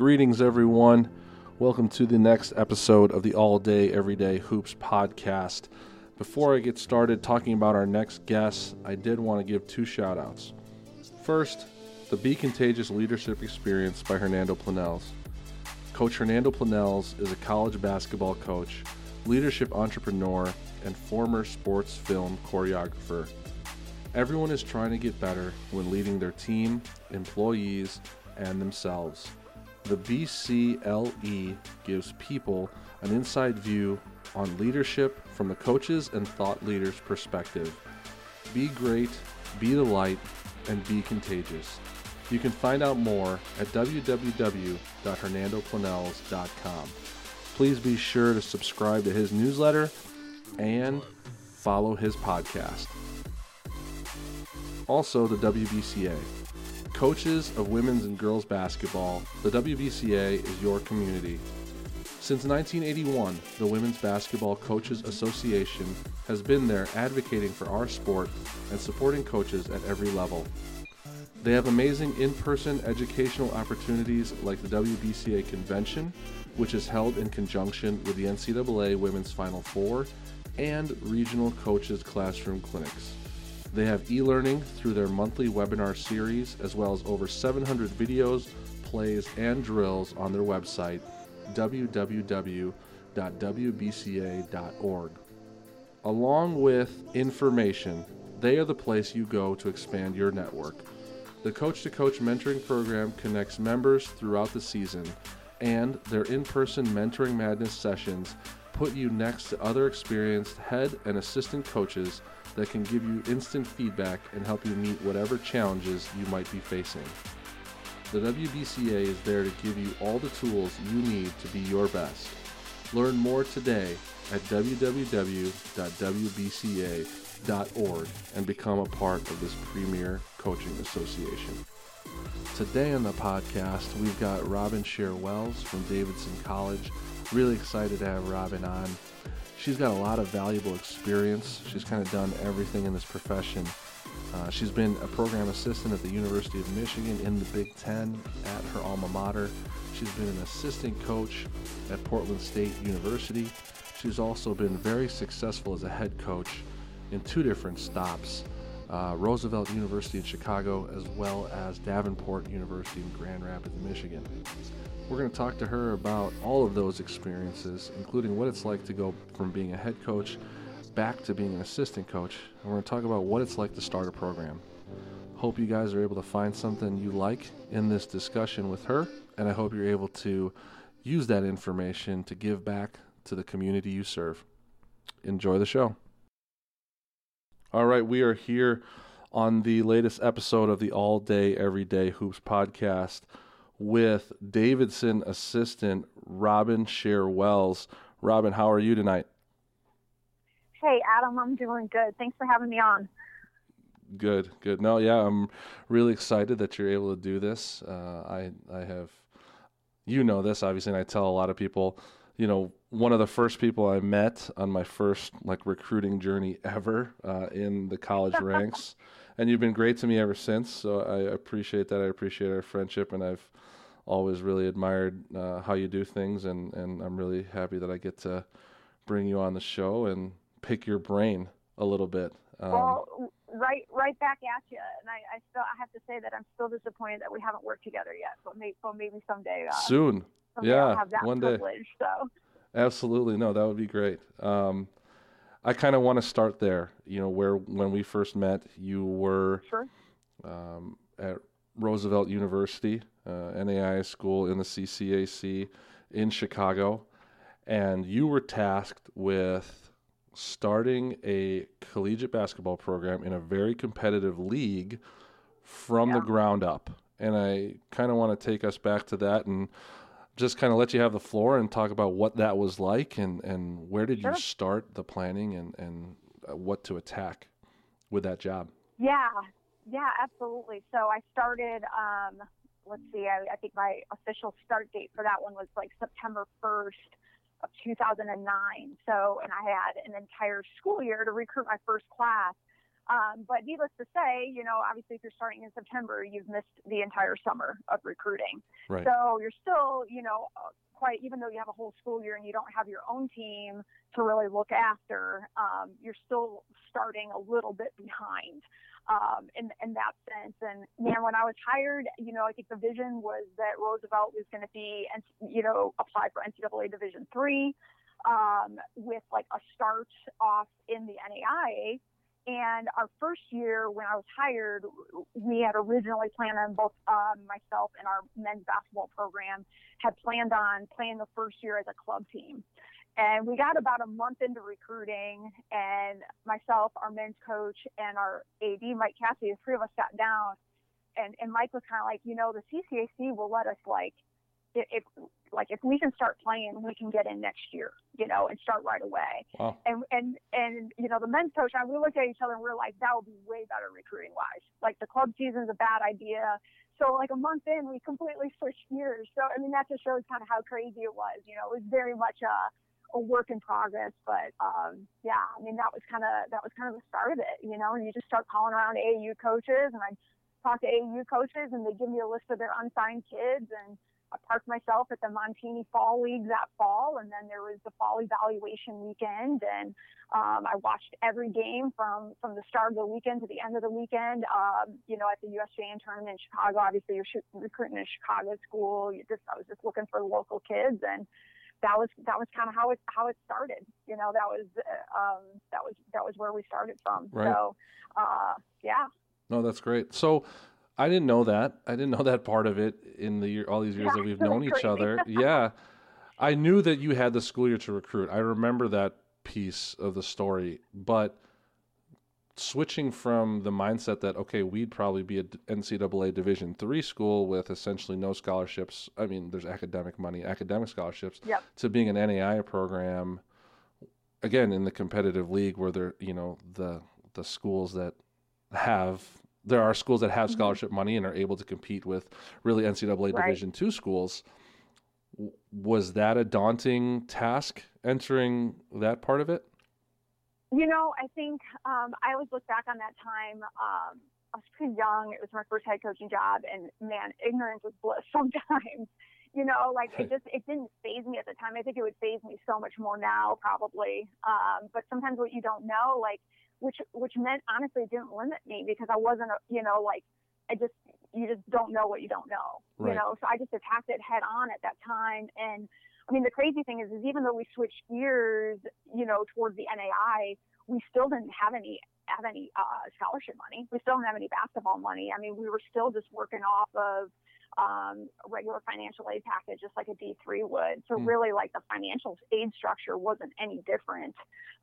Greetings, everyone. Welcome to the next episode of the All Day Everyday Hoops podcast. Before I get started talking about our next guest, I did want to give two shout outs. First, the Be Contagious Leadership Experience by Hernando Planells. Coach Hernando Planells is a college basketball coach, leadership entrepreneur, and former sports film choreographer. Everyone is trying to get better when leading their team, employees, and themselves. The BCLE gives people an inside view on leadership from the coaches and thought leaders' perspective. Be great, be the light, and be contagious. You can find out more at www.hernandoplanells.com. Please be sure to subscribe to his newsletter and follow his podcast. Also, the WBCA. Coaches of women's and girls basketball, the WBCA is your community. Since 1981, the Women's Basketball Coaches Association has been there advocating for our sport and supporting coaches at every level. They have amazing in person educational opportunities like the WBCA Convention, which is held in conjunction with the NCAA Women's Final Four, and regional coaches' classroom clinics. They have e learning through their monthly webinar series, as well as over 700 videos, plays, and drills on their website, www.wbca.org. Along with information, they are the place you go to expand your network. The Coach to Coach mentoring program connects members throughout the season, and their in person Mentoring Madness sessions put you next to other experienced head and assistant coaches that can give you instant feedback and help you meet whatever challenges you might be facing. The WBCA is there to give you all the tools you need to be your best. Learn more today at www.wbca.org and become a part of this premier coaching association. Today on the podcast, we've got Robin Scher Wells from Davidson College. Really excited to have Robin on. She's got a lot of valuable experience. She's kind of done everything in this profession. Uh, she's been a program assistant at the University of Michigan in the Big Ten at her alma mater. She's been an assistant coach at Portland State University. She's also been very successful as a head coach in two different stops uh, Roosevelt University in Chicago, as well as Davenport University in Grand Rapids, Michigan. We're going to talk to her about all of those experiences, including what it's like to go from being a head coach back to being an assistant coach. And we're going to talk about what it's like to start a program. Hope you guys are able to find something you like in this discussion with her, and I hope you're able to use that information to give back to the community you serve. Enjoy the show. All right, we are here on the latest episode of the All Day Everyday Hoops podcast with Davidson assistant Robin Scher Wells. Robin, how are you tonight? Hey, Adam, I'm doing good. Thanks for having me on. Good, good. No, yeah, I'm really excited that you're able to do this. Uh, I, I have, you know this obviously, and I tell a lot of people you know, one of the first people I met on my first like recruiting journey ever uh, in the college ranks, and you've been great to me ever since. So I appreciate that. I appreciate our friendship, and I've always really admired uh, how you do things, and and I'm really happy that I get to bring you on the show and pick your brain a little bit. Um, well, right, right back at you. And I, I still, I have to say that I'm still disappointed that we haven't worked together yet. But maybe, well, maybe someday. Uh, Soon yeah, one day. So. Absolutely, no, that would be great. Um, I kind of want to start there. You know, where when we first met, you were sure. um, at Roosevelt University, uh, NAIA school in the CCAC in Chicago, and you were tasked with starting a collegiate basketball program in a very competitive league from yeah. the ground up. And I kind of want to take us back to that and just kind of let you have the floor and talk about what that was like and, and where did sure. you start the planning and, and uh, what to attack with that job? Yeah, yeah, absolutely. So I started, um, let's see, I, I, think my official start date for that one was like September 1st of 2009. So, and I had an entire school year to recruit my first class. Um, but needless to say, you know, obviously if you're starting in September, you've missed the entire summer of recruiting. Right. So you're still, you know, uh, quite even though you have a whole school year and you don't have your own team to really look after, um, you're still starting a little bit behind um, in in that sense. And man, when I was hired, you know, I think the vision was that Roosevelt was going to be, and you know, apply for NCAA Division three um, with like a start off in the NAIA. And our first year, when I was hired, we had originally planned on both um, myself and our men's basketball program had planned on playing the first year as a club team. And we got about a month into recruiting, and myself, our men's coach, and our AD, Mike Cassidy, the three of us sat down, and, and Mike was kind of like, you know, the CCAC will let us like, if like if we can start playing, we can get in next year, you know, and start right away. Wow. And and and you know, the men's coach, and we looked at each other and we are like, that would be way better recruiting wise. Like the club season's a bad idea. So like a month in, we completely switched gears. So I mean, that just shows kind of how crazy it was. You know, it was very much a a work in progress, but um, yeah, I mean that was kind of that was kind of the start of it, you know. And you just start calling around AAU coaches, and I talk to AAU coaches, and they give me a list of their unsigned kids, and I parked myself at the Montini Fall League that fall, and then there was the fall evaluation weekend, and um, I watched every game from from the start of the weekend to the end of the weekend. Um, you know, at the USJN tournament in Chicago, obviously you're recruiting a Chicago school. You just I was just looking for local kids, and that was that was kind of how it how it started. You know, that was um, that was that was where we started from. Right. So, uh, yeah. No, that's great. So I didn't know that. I didn't know that part of it in the year, all these years that we've known each crazy. other. Yeah. I knew that you had the school year to recruit. I remember that piece of the story, but switching from the mindset that okay, we'd probably be a NCAA Division three school with essentially no scholarships. I mean, there's academic money, academic scholarships, Yep. to being an NAI program. Again, in the competitive league, where there, you know, the the schools that have there are schools that have Mhm. scholarship money and are able to compete with really NCAA Right. Division two schools. Was that a daunting task entering that part of it? You know, I think um, I always look back on that time. Um, I was pretty young. It was my first head coaching job, and man, ignorance is bliss sometimes. You know, like it just it didn't phase me at the time. I think it would phase me so much more now, probably. Um, but sometimes what you don't know, like which which meant honestly didn't limit me because I wasn't, a, you know, like I just you just don't know what you don't know. Right. You know, so I just attacked it head on at that time, and I mean, the crazy thing is, is even though we switched gears, you know, towards the NAI, we still didn't have any have any uh, scholarship money. We still didn't have any basketball money. I mean, we were still just working off of um, regular financial aid package, just like a D3 would. So Hmm. really, like the financial aid structure wasn't any different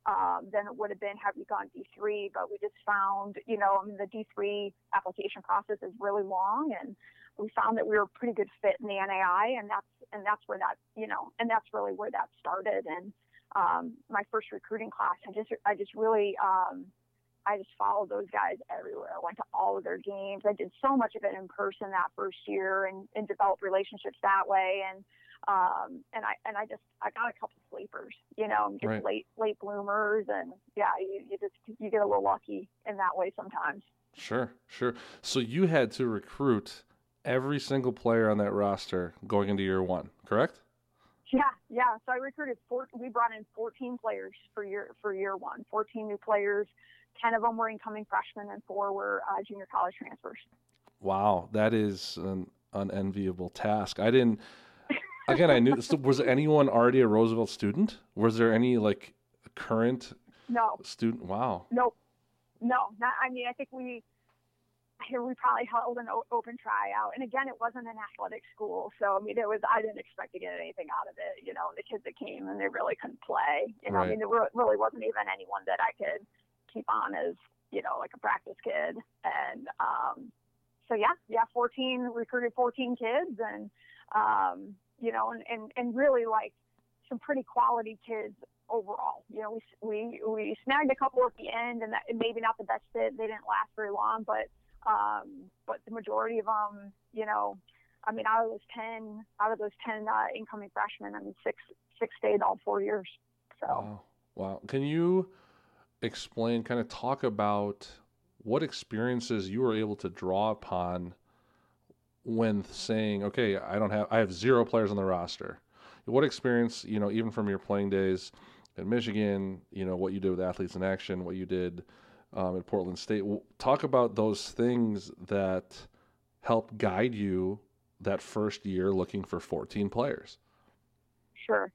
um, than it would have been had we gone D3. But we just found, you know, I mean, the D3 application process is really long, and we found that we were a pretty good fit in the NAI, and that's and that's where that, you know, and that's really where that started. And um, my first recruiting class, I just I just really um, I just followed those guys everywhere. I went to all of their games. I did so much of it in person that first year and, and developed relationships that way. And um, and I and I just I got a couple sleepers, you know, just Right. late late bloomers, and yeah, you, you just you get a little lucky in that way sometimes. Sure, sure. So you had to recruit every single player on that roster going into year one, correct? Yeah, yeah. So I recruited four. We brought in 14 players for year for year one. 14 new players. Ten of them were incoming freshmen, and four were uh, junior college transfers. Wow, that is an unenviable task. I didn't. Again, I knew. So was anyone already a Roosevelt student? Was there any like current No, student? Wow. Nope. No, not. I mean, I think we here we probably held an open tryout, and again, it wasn't an athletic school, so I mean, it was. I didn't expect to get anything out of it. You know, the kids that came and they really couldn't play. You know, Right. I mean, there really wasn't even anyone that I could keep on as you know, like a practice kid, and um, so yeah, yeah, 14 recruited 14 kids, and um, you know, and and and really like some pretty quality kids overall. You know, we we we snagged a couple at the end, and that maybe not the best fit. They didn't last very long, but um, but the majority of them, you know, I mean, out of those ten, out of those ten uh, incoming freshmen, I mean, six six stayed all four years. So Wow. Wow. Can you explain, kind of talk about what experiences you were able to draw upon when saying, okay, I don't have, I have zero players on the roster. What experience, you know, even from your playing days in Michigan, you know, what you did with Athletes in Action, what you did um, at Portland State. Talk about those things that helped guide you that first year looking for 14 players. Sure.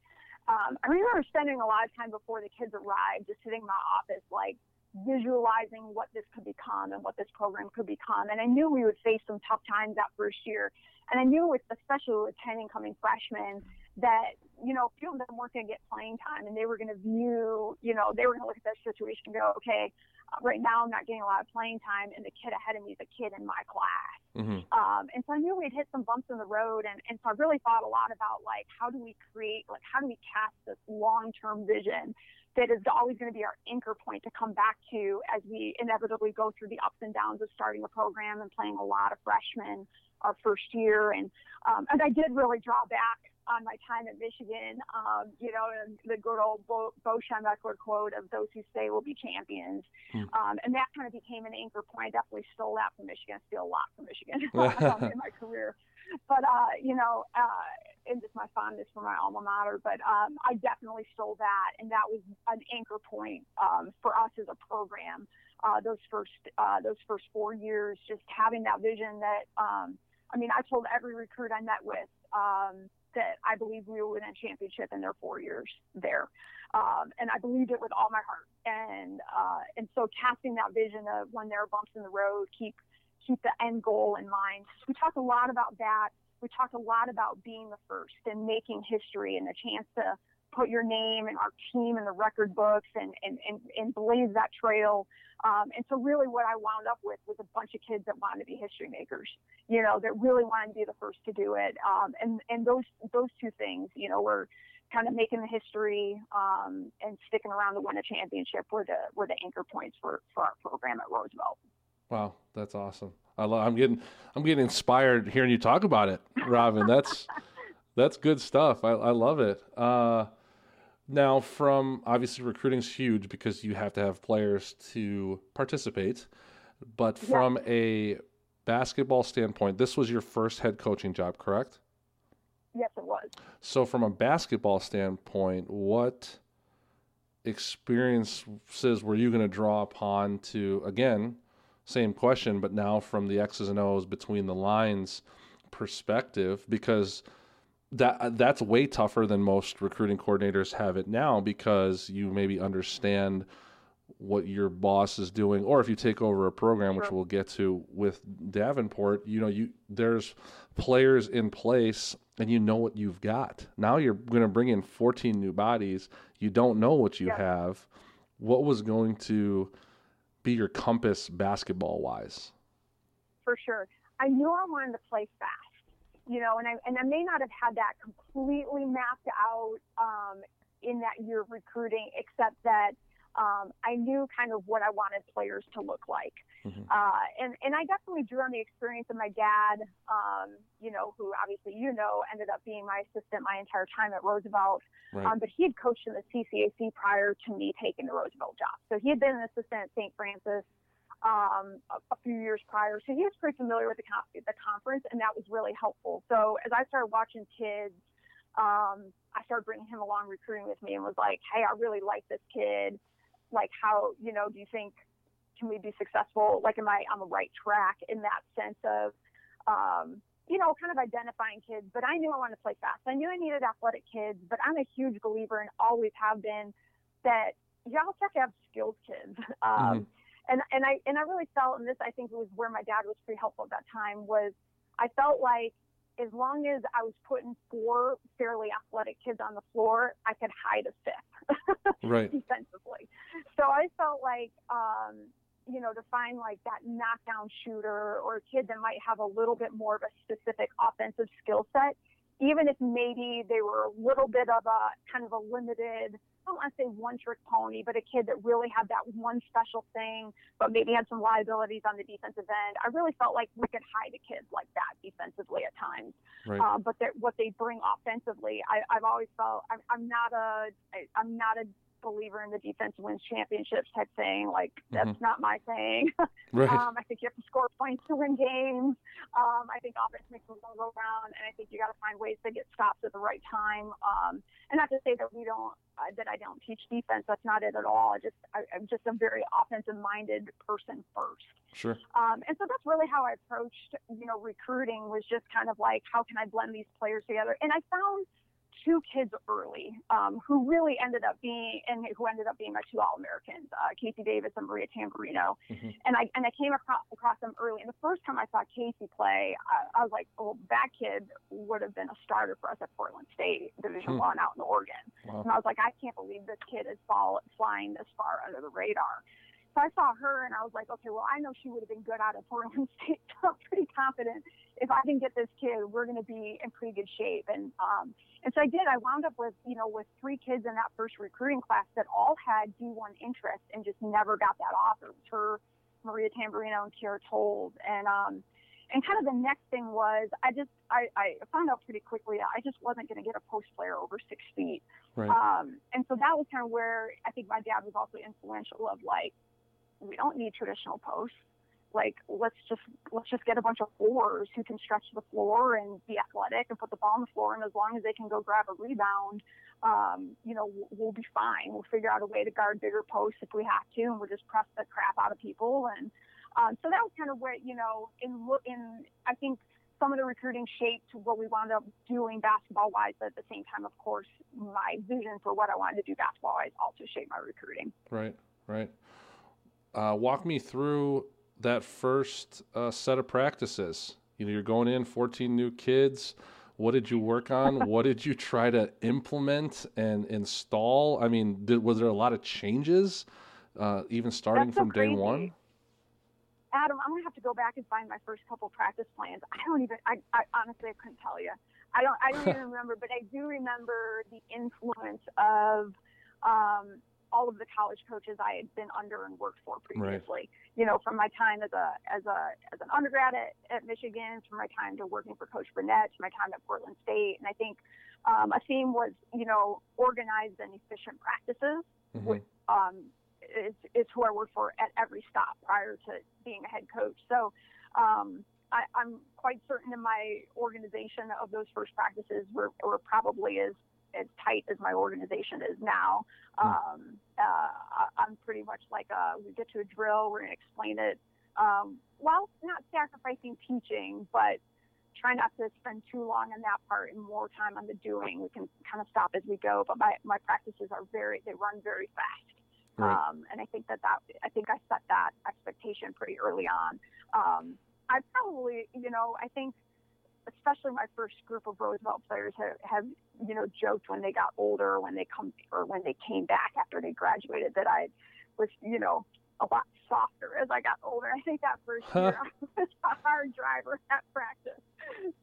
Um, I remember spending a lot of time before the kids arrived, just sitting in my office, like visualizing what this could become and what this program could become. And I knew we would face some tough times that first year. And I knew with especially with 10 incoming freshmen that, you know, a few of them weren't going to get playing time and they were going to view, you know, they were going to look at that situation and go, okay, right now I'm not getting a lot of playing time and the kid ahead of me is a kid in my class. Mm-hmm. Um, and so I knew we'd hit some bumps in the road. And, and so I really thought a lot about like, how do we create, like, how do we cast this long-term vision that is always going to be our anchor point to come back to as we inevitably go through the ups and downs of starting a program and playing a lot of freshmen our first year. And, um, and I did really draw back on my time at Michigan, um, you know, the good old Bo, Schembechler quote of those who stay will be champions. Hmm. Um, and that kind of became an anchor point. I definitely stole that from Michigan. I steal a lot from Michigan in my career. But, uh, you know, uh, and just my fondness for my alma mater, but um, I definitely stole that. And that was an anchor point um, for us as a program. Uh, those first uh, those first four years, just having that vision that um, I mean, I told every recruit I met with, um, that I believe we will win a championship in their four years there. Um, and I believed it with all my heart. And uh, and so casting that vision of when there are bumps in the road, keep keep the end goal in mind. We talk a lot about that. We talk a lot about being the first and making history and the chance to put your name and our team in the record books and, and, and, and blaze that trail. Um, and so really what I wound up with was a bunch of kids that wanted to be history makers, you know, that really wanted to be the first to do it. Um, and, and those, those two things, you know, were kind of making the history um, and sticking around to win a championship were the, were the anchor points for, for our program at Roosevelt. Wow, that's awesome. I love, I'm getting I'm getting inspired hearing you talk about it, Robin. That's that's good stuff. I, I love it. Uh, now, from obviously recruiting is huge because you have to have players to participate. But from yeah. a basketball standpoint, this was your first head coaching job, correct? Yes, it was. So, from a basketball standpoint, what experiences were you going to draw upon to, again, same question, but now from the X's and O's between the lines perspective? Because that that's way tougher than most recruiting coordinators have it now because you maybe understand what your boss is doing. Or if you take over a program which we'll get to with Davenport you know you there's players in place and you know what you've got. Now you're going to bring in 14 new bodies. You don't know what you yeah. have. What was going to be your compass basketball wise for sure. I knew i wanted to play fast you know, and I and I may not have had that completely mapped out um, in that year of recruiting, except that um, I knew kind of what I wanted players to look like. Mm-hmm. Uh, and, and I definitely drew on the experience of my dad, um, you know, who obviously, you know, ended up being my assistant my entire time at Roosevelt. Right. Um, but he had coached in the CCAC prior to me taking the Roosevelt job. So he had been an assistant at St. Francis um, a, a, few years prior. So he was pretty familiar with the, the conference, and that was really helpful. So as I started watching kids, um, I started bringing him along recruiting with me and was like, hey, I really like this kid. Like, how, you know, do you think, can we be successful? Like, am I on the right track in that sense of, um, you know, kind of identifying kids, but I knew I wanted to play fast. I knew I needed athletic kids, but I'm a huge believer and always have been that you also have to have skilled kids. Um, mm-hmm and and I and I really felt, and this I think was where my dad was pretty helpful at that time was I felt like as long as I was putting four fairly athletic kids on the floor, I could hide a fifth right. defensively. So I felt like, um, you know, to find like that knockdown shooter or a kid that might have a little bit more of a specific offensive skill set, even if maybe they were a little bit of a kind of a limited I don't want to say one trick pony, but a kid that really had that one special thing, but maybe had some liabilities on the defensive end. I really felt like we could hide a kid like that defensively at times. Right. Uh, but what they bring offensively, I, I've always felt I'm, I'm not a I, I'm not a believer in the defense wins championships type thing. Like that's mm-hmm. not my thing. Right. um, I think you have to score points to win games. Um, I think offense makes the ball go around, and I think you got to find ways to get stops at the right time. Um, and not to say that we don't uh, that I don't teach defense. That's not it at all. I just I, I'm just a very offensive minded person first. Sure. Um, and so that's really how I approached you know recruiting was just kind of like how can I blend these players together, and I found two kids early um, who really ended up being and who ended up being my two All Americans, uh, Casey Davis and Maria Tamburino. Mm-hmm. And I and I came across, across them early. And the first time I saw Casey play, I, I was like, "Oh, that kid would have been a starter for us at Portland State Division hmm. One out in Oregon." Wow. And I was like, "I can't believe this kid is fall, flying this far under the radar." So I saw her and I was like, okay, well, I know she would have been good out of Portland State. So I'm pretty confident if I can get this kid, we're going to be in pretty good shape. And um, and so I did. I wound up with you know with three kids in that first recruiting class that all had D1 interest and just never got that offer. It was her, Maria Tamburino, and Kiara Told. And um, and kind of the next thing was I just I, I found out pretty quickly I just wasn't going to get a post player over six feet. Right. Um, and so that was kind of where I think my dad was also influential of like we don't need traditional posts. Like let's just let's just get a bunch of fours who can stretch the floor and be athletic and put the ball on the floor, and as long as they can go grab a rebound, um, you know we'll be fine. We'll figure out a way to guard bigger posts if we have to, and we'll just press the crap out of people. And um, so that was kind of where you know in in I think some of the recruiting shaped what we wound up doing basketball wise, but at the same time, of course, my vision for what I wanted to do basketball wise also shaped my recruiting. Right, right. Uh, walk me through that first uh, set of practices. You know, you're going in 14 new kids. What did you work on? what did you try to implement and install? I mean, did, was there a lot of changes, uh, even starting so from crazy. day one? Adam, I'm gonna have to go back and find my first couple practice plans. I don't even. I, I honestly I couldn't tell you. I don't. I don't even remember, but I do remember the influence of um, all of the college coaches I had been under and worked for previously. Right. You know, from my time as a as a as an undergrad at, at Michigan, from my time to working for Coach Burnett, to my time at Portland State, and I think um, a theme was you know organized and efficient practices. Mm-hmm. With, um, is, is who I worked for at every stop prior to being a head coach. So um, I, I'm quite certain in my organization of those first practices were, were probably as as tight as my organization is now. Hmm. Um, uh, I'm pretty much like a, we get to a drill, we're going to explain it um, while not sacrificing teaching, but try not to spend too long on that part and more time on the doing. We can kind of stop as we go, but my, my practices are very, they run very fast. Right. Um, and I think that that, I think I set that expectation pretty early on. Um, I probably, you know, I think especially my first group of Roosevelt players have, have, you know, joked when they got older, when they come or when they came back after they graduated, that I was, you know, a lot softer as I got older. I think that first year I was a hard driver at practice.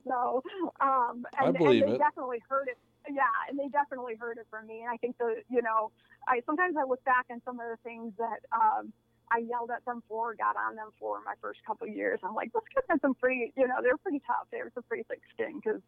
So, um, and, I believe and they it. definitely heard it. Yeah, and they definitely heard it from me. And I think the, you know, I sometimes I look back on some of the things that. Um, I yelled at them for, got on them for my first couple of years. I'm like, those kids had some pretty, you know, they're pretty tough. They were some pretty thick skin because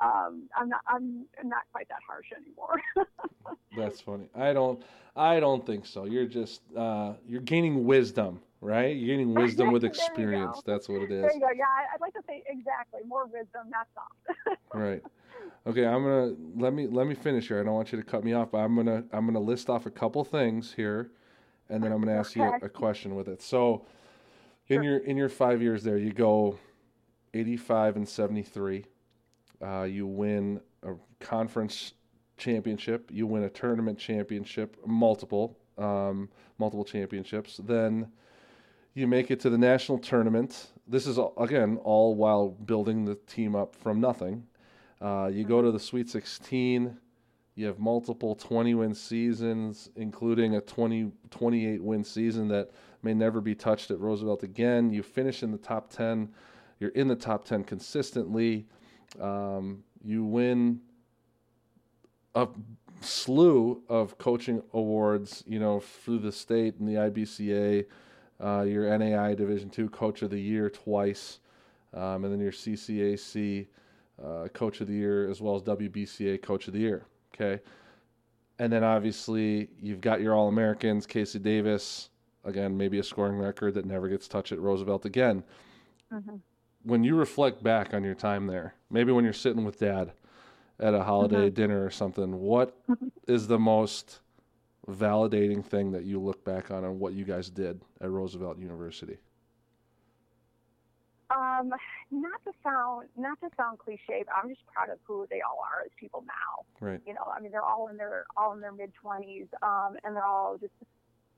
um, I'm not, I'm not quite that harsh anymore. That's funny. I don't, I don't think so. You're just, uh, you're gaining wisdom, right? You're gaining wisdom with experience. That's what it is. There you go. Yeah, I'd like to say exactly more wisdom, not soft. right. Okay, I'm gonna let me let me finish here. I don't want you to cut me off, but I'm gonna I'm gonna list off a couple things here and then I'm going to ask okay. you a question with it. So, in sure. your in your five years there, you go 85 and 73. Uh, you win a conference championship. You win a tournament championship, multiple um, multiple championships. Then you make it to the national tournament. This is again all while building the team up from nothing. Uh, you go to the Sweet 16 you have multiple 20 win seasons, including a 20, 28 win season that may never be touched at Roosevelt again. You finish in the top 10. You're in the top 10 consistently. Um, you win a slew of coaching awards, you know, through the state and the IBCA. Uh, your NAI Division two Coach of the Year twice, um, and then your CCAC uh, Coach of the Year as well as WBCA Coach of the Year. Okay. and then obviously you've got your All Americans, Casey Davis, again, maybe a scoring record that never gets touched at Roosevelt again. Mm-hmm. When you reflect back on your time there, maybe when you're sitting with dad at a holiday mm-hmm. dinner or something, what mm-hmm. the most validating thing that you look back on and what you guys did at Roosevelt University? Um, not to sound not to sound cliche, but I'm just proud of who they all are as people now. Right. You know, I mean, they're all in their all in their mid twenties, um, and they're all just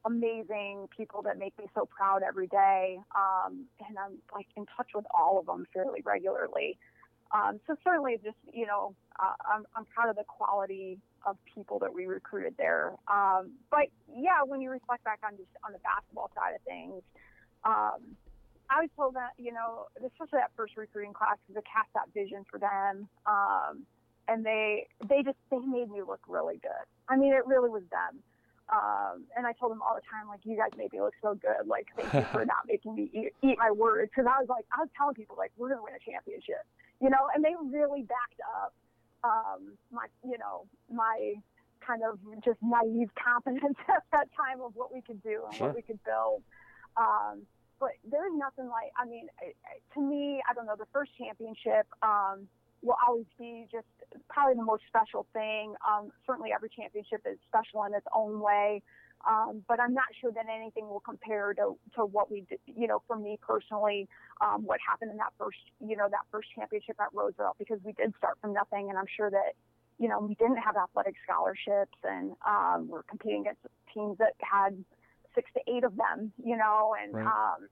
amazing people that make me so proud every day. Um, and I'm like in touch with all of them fairly regularly. Um, so certainly, just you know, uh, I'm I'm proud of the quality of people that we recruited there. Um, but yeah, when you reflect back on just on the basketball side of things. Um, I was told that, you know, especially that first recruiting class, was a cast that vision for them. Um, and they, they just, they made me look really good. I mean, it really was them. Um, and I told them all the time, like, you guys made me look so good. Like, thank you for not making me eat, eat my words. Cause I was like, I was telling people, like, we're going to win a championship, you know, and they really backed up, um, my, you know, my kind of just naive confidence at that time of what we could do and sure. what we could build. Um, but there's nothing like, I mean, to me, I don't know, the first championship um, will always be just probably the most special thing. Um, certainly, every championship is special in its own way. Um, but I'm not sure that anything will compare to, to what we did, you know, for me personally, um, what happened in that first, you know, that first championship at Roosevelt, because we did start from nothing. And I'm sure that, you know, we didn't have athletic scholarships and um, we're competing against teams that had six to eight of them, you know, and right. um,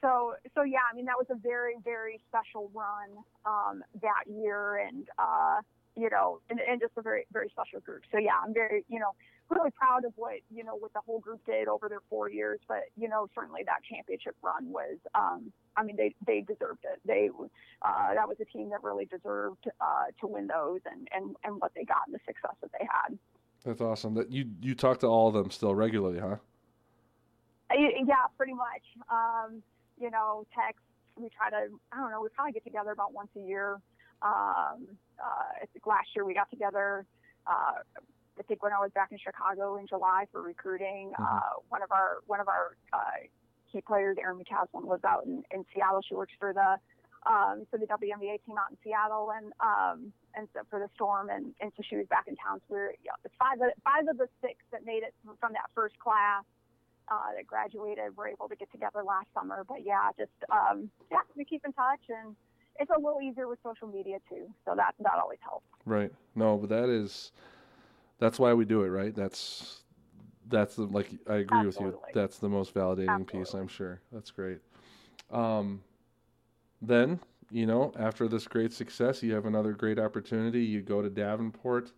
so so yeah, I mean that was a very very special run um, that year, and uh, you know, and, and just a very very special group. So yeah, I'm very you know really proud of what you know what the whole group did over their four years. But you know, certainly that championship run was, um, I mean, they they deserved it. They uh, that was a team that really deserved uh, to win those, and and and what they got and the success that they had. That's awesome. That you you talk to all of them still regularly, huh? Yeah, pretty much. Um, you know, text. We try to. I don't know. We probably get together about once a year. Um, uh, last year we got together. Uh, I think when I was back in Chicago in July for recruiting, mm-hmm. uh, one of our one of our uh, key players, Erin McCaslin, was out in, in Seattle. She works for the um, for the WNBA team out in Seattle, and um, and so for the Storm, and, and so she was back in town. So we were you know, five of, five of the six that made it from that first class uh, that graduated were able to get together last summer. But yeah, just um, yeah, we keep in touch, and it's a little easier with social media too. So that that always helps. Right. No, but that is that's why we do it, right? That's that's the, like I agree Absolutely. with you. That's the most validating Absolutely. piece, I'm sure. That's great. Um, then you know, after this great success, you have another great opportunity. You go to Davenport.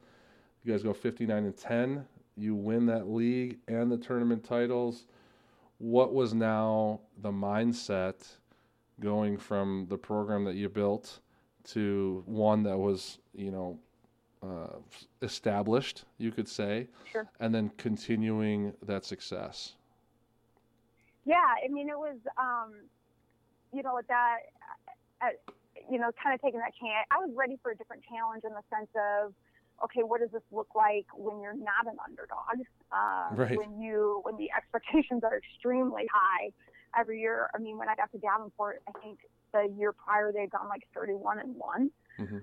You guys go 59 and 10 you win that league and the tournament titles. What was now the mindset going from the program that you built to one that was, you know, uh, established, you could say, sure. and then continuing that success? Yeah, I mean, it was, um, you know, that, uh, you know, kind of taking that chance. I was ready for a different challenge in the sense of, okay, what does this look like when you're not an underdog? Uh, right. When you when the expectations are extremely high every year. I mean, when I got to Davenport, I think the year prior they'd gone like 31 and one. Mm-hmm.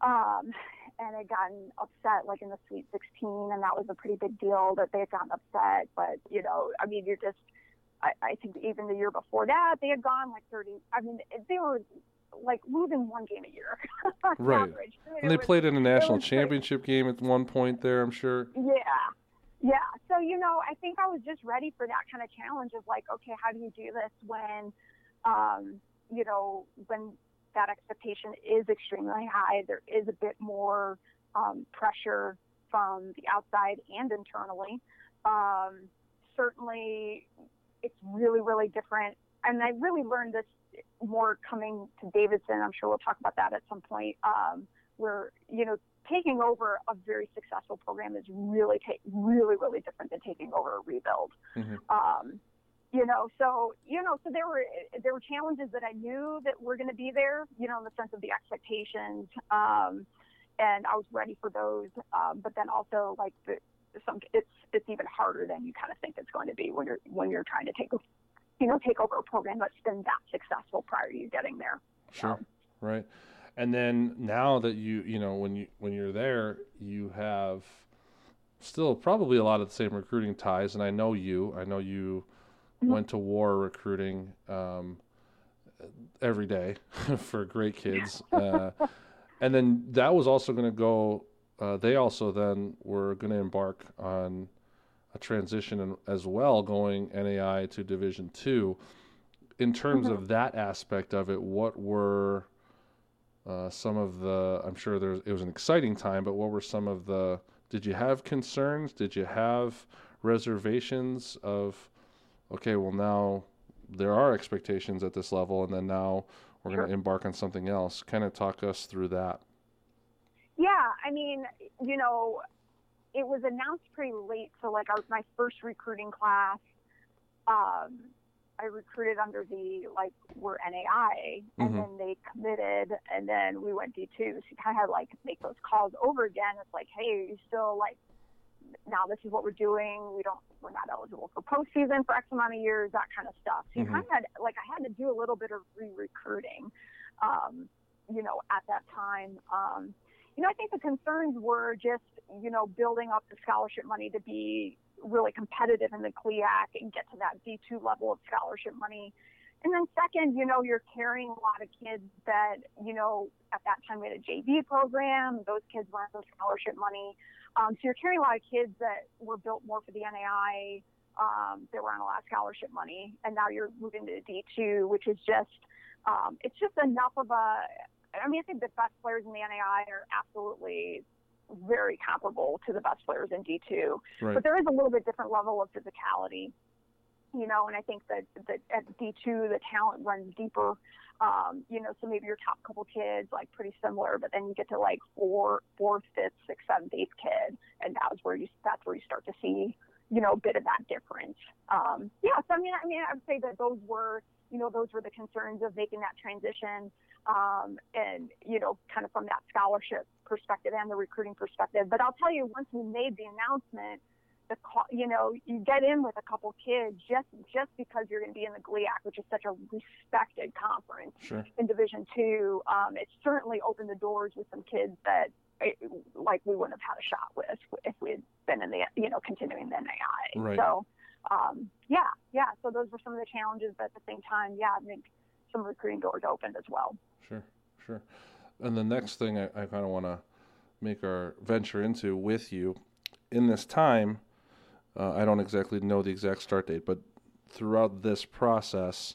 Um, and had gotten upset like in the Sweet 16, and that was a pretty big deal that they had gotten upset. But you know, I mean, you're just, I, I think even the year before that they had gone like 30. I mean, they were like losing one game a year. right. and they was, played in a national championship great. game at one point there, I'm sure. Yeah. Yeah. So, you know, I think I was just ready for that kind of challenge of like, okay, how do you do this when, um, you know, when that expectation is extremely high, there is a bit more um, pressure from the outside and internally. Um, certainly, it's really, really different. And I really learned this more coming to Davidson. I'm sure we'll talk about that at some point. Um, where you know taking over a very successful program is really ta- really really different than taking over a rebuild. Mm-hmm. Um, you know, so you know, so there were there were challenges that I knew that were going to be there. You know, in the sense of the expectations. Um, and I was ready for those. Um, but then also like the, some it's it's even harder than you kind of think it's going to be when you're when you're trying to take a you know take over a program that's been that successful prior to you getting there. Sure, so. right. And then now that you you know when you when you're there, you have still probably a lot of the same recruiting ties. And I know you. I know you mm-hmm. went to war recruiting um, every day for great kids. Uh, and then that was also going to go. Uh, they also then were going to embark on a transition as well, going NAI to Division Two. In terms mm-hmm. of that aspect of it, what were uh, some of the? I'm sure there it was an exciting time, but what were some of the? Did you have concerns? Did you have reservations of? Okay, well now there are expectations at this level, and then now we're sure. going to embark on something else. Kind of talk us through that. Yeah, I mean, you know, it was announced pretty late. So, like, our, my first recruiting class, um, I recruited under the like we're NAI, and mm-hmm. then they committed, and then we went D two. So you kind of had to like make those calls over again. It's like, hey, you still like now this is what we're doing. We don't, we're not eligible for postseason for X amount of years, that kind of stuff. So you mm-hmm. kind of had, like, I had to do a little bit of re-recruiting, um, you know, at that time. Um, you know, I think the concerns were just, you know, building up the scholarship money to be really competitive in the GLIAC and get to that D2 level of scholarship money. And then second, you know, you're carrying a lot of kids that, you know, at that time we had a JV program. Those kids went for scholarship money. Um, so you're carrying a lot of kids that were built more for the NAI, um, that were on a lot of scholarship money, and now you're moving to D2, which is just, um, it's just enough of a. I mean, I think the best players in the NAI are absolutely very comparable to the best players in D2, right. but there is a little bit different level of physicality you know, and I think that, that at D2, the talent runs deeper. Um, you know, so maybe your top couple kids, like pretty similar, but then you get to like four, fourth, fifth, sixth, seventh, eighth kid, and that's where you, that's where you start to see, you know, a bit of that difference. Um, yeah, so I mean, I mean, I would say that those were, you know, those were the concerns of making that transition, um, and you know, kind of from that scholarship perspective and the recruiting perspective. But I'll tell you, once we made the announcement, the you know you get in with a couple kids just just because you're going to be in the GLIAC, which is such a respected conference sure. in Division Two. Um, it certainly opened the doors with some kids that eh, like we wouldn't have had a shot with if we had been in the you know continuing the NAI. Right. So um, yeah, yeah. So those were some of the challenges, but at the same time, yeah, I think some recruiting doors opened as well. Sure, sure. And the next thing I, I kind of want to make our venture into with you in this time uh, I don't exactly know the exact start date, but throughout this process,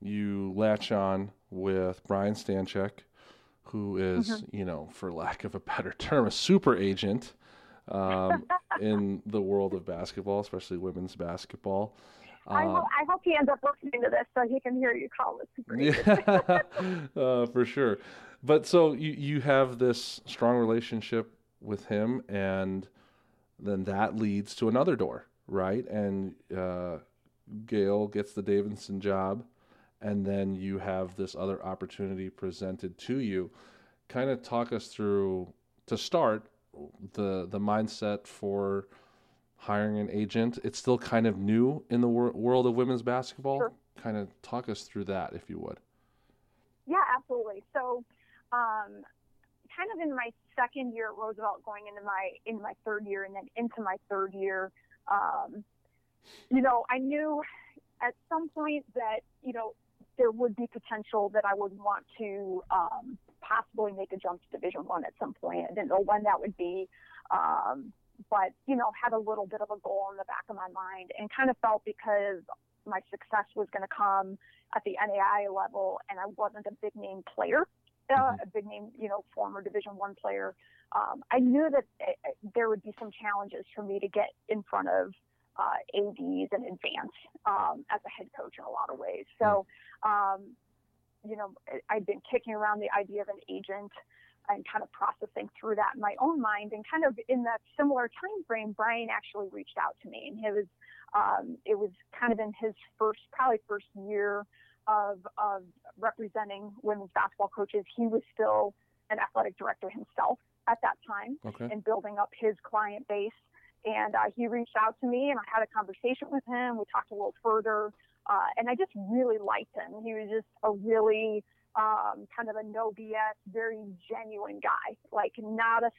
you latch on with Brian Stanchek, who is, mm-hmm. you know, for lack of a better term, a super agent um, in the world of basketball, especially women's basketball. I, hope, uh, I hope he ends up listening to this so he can hear you call it. Yeah, uh, for sure. But so you, you have this strong relationship with him, and then that leads to another door, right? And uh, Gail gets the Davidson job, and then you have this other opportunity presented to you. Kind of talk us through to start the the mindset for hiring an agent. It's still kind of new in the wor- world of women's basketball. Sure. Kind of talk us through that, if you would. Yeah, absolutely. So, um, kind of in my second year at Roosevelt, going into my in my third year, and then into my third year, um, you know, I knew at some point that you know there would be potential that I would want to um, possibly make a jump to Division One at some point. I didn't know when that would be, um, but you know, had a little bit of a goal in the back of my mind, and kind of felt because my success was going to come at the NAI level, and I wasn't a big name player mm-hmm. a big name, you know, former Division One player. Um, I knew that it, eh, eh, there would be some challenges for me to get in front of uh, ADs and advance um, as a head coach in a lot of ways. So, um, you know, I'd been kicking around the idea of an agent and kind of processing through that in my own mind. And kind of in that similar time frame, Brian actually reached out to me, and it was um, it was kind of in his first, probably first year of, of representing women's basketball coaches, he was still an athletic director himself at that time Okay. and building up his client base. And uh, he reached out to me, and I had a conversation with him. We talked a little further, uh, and I just really liked him. He was just a really um, kind of a no BS, very genuine guy. Like not a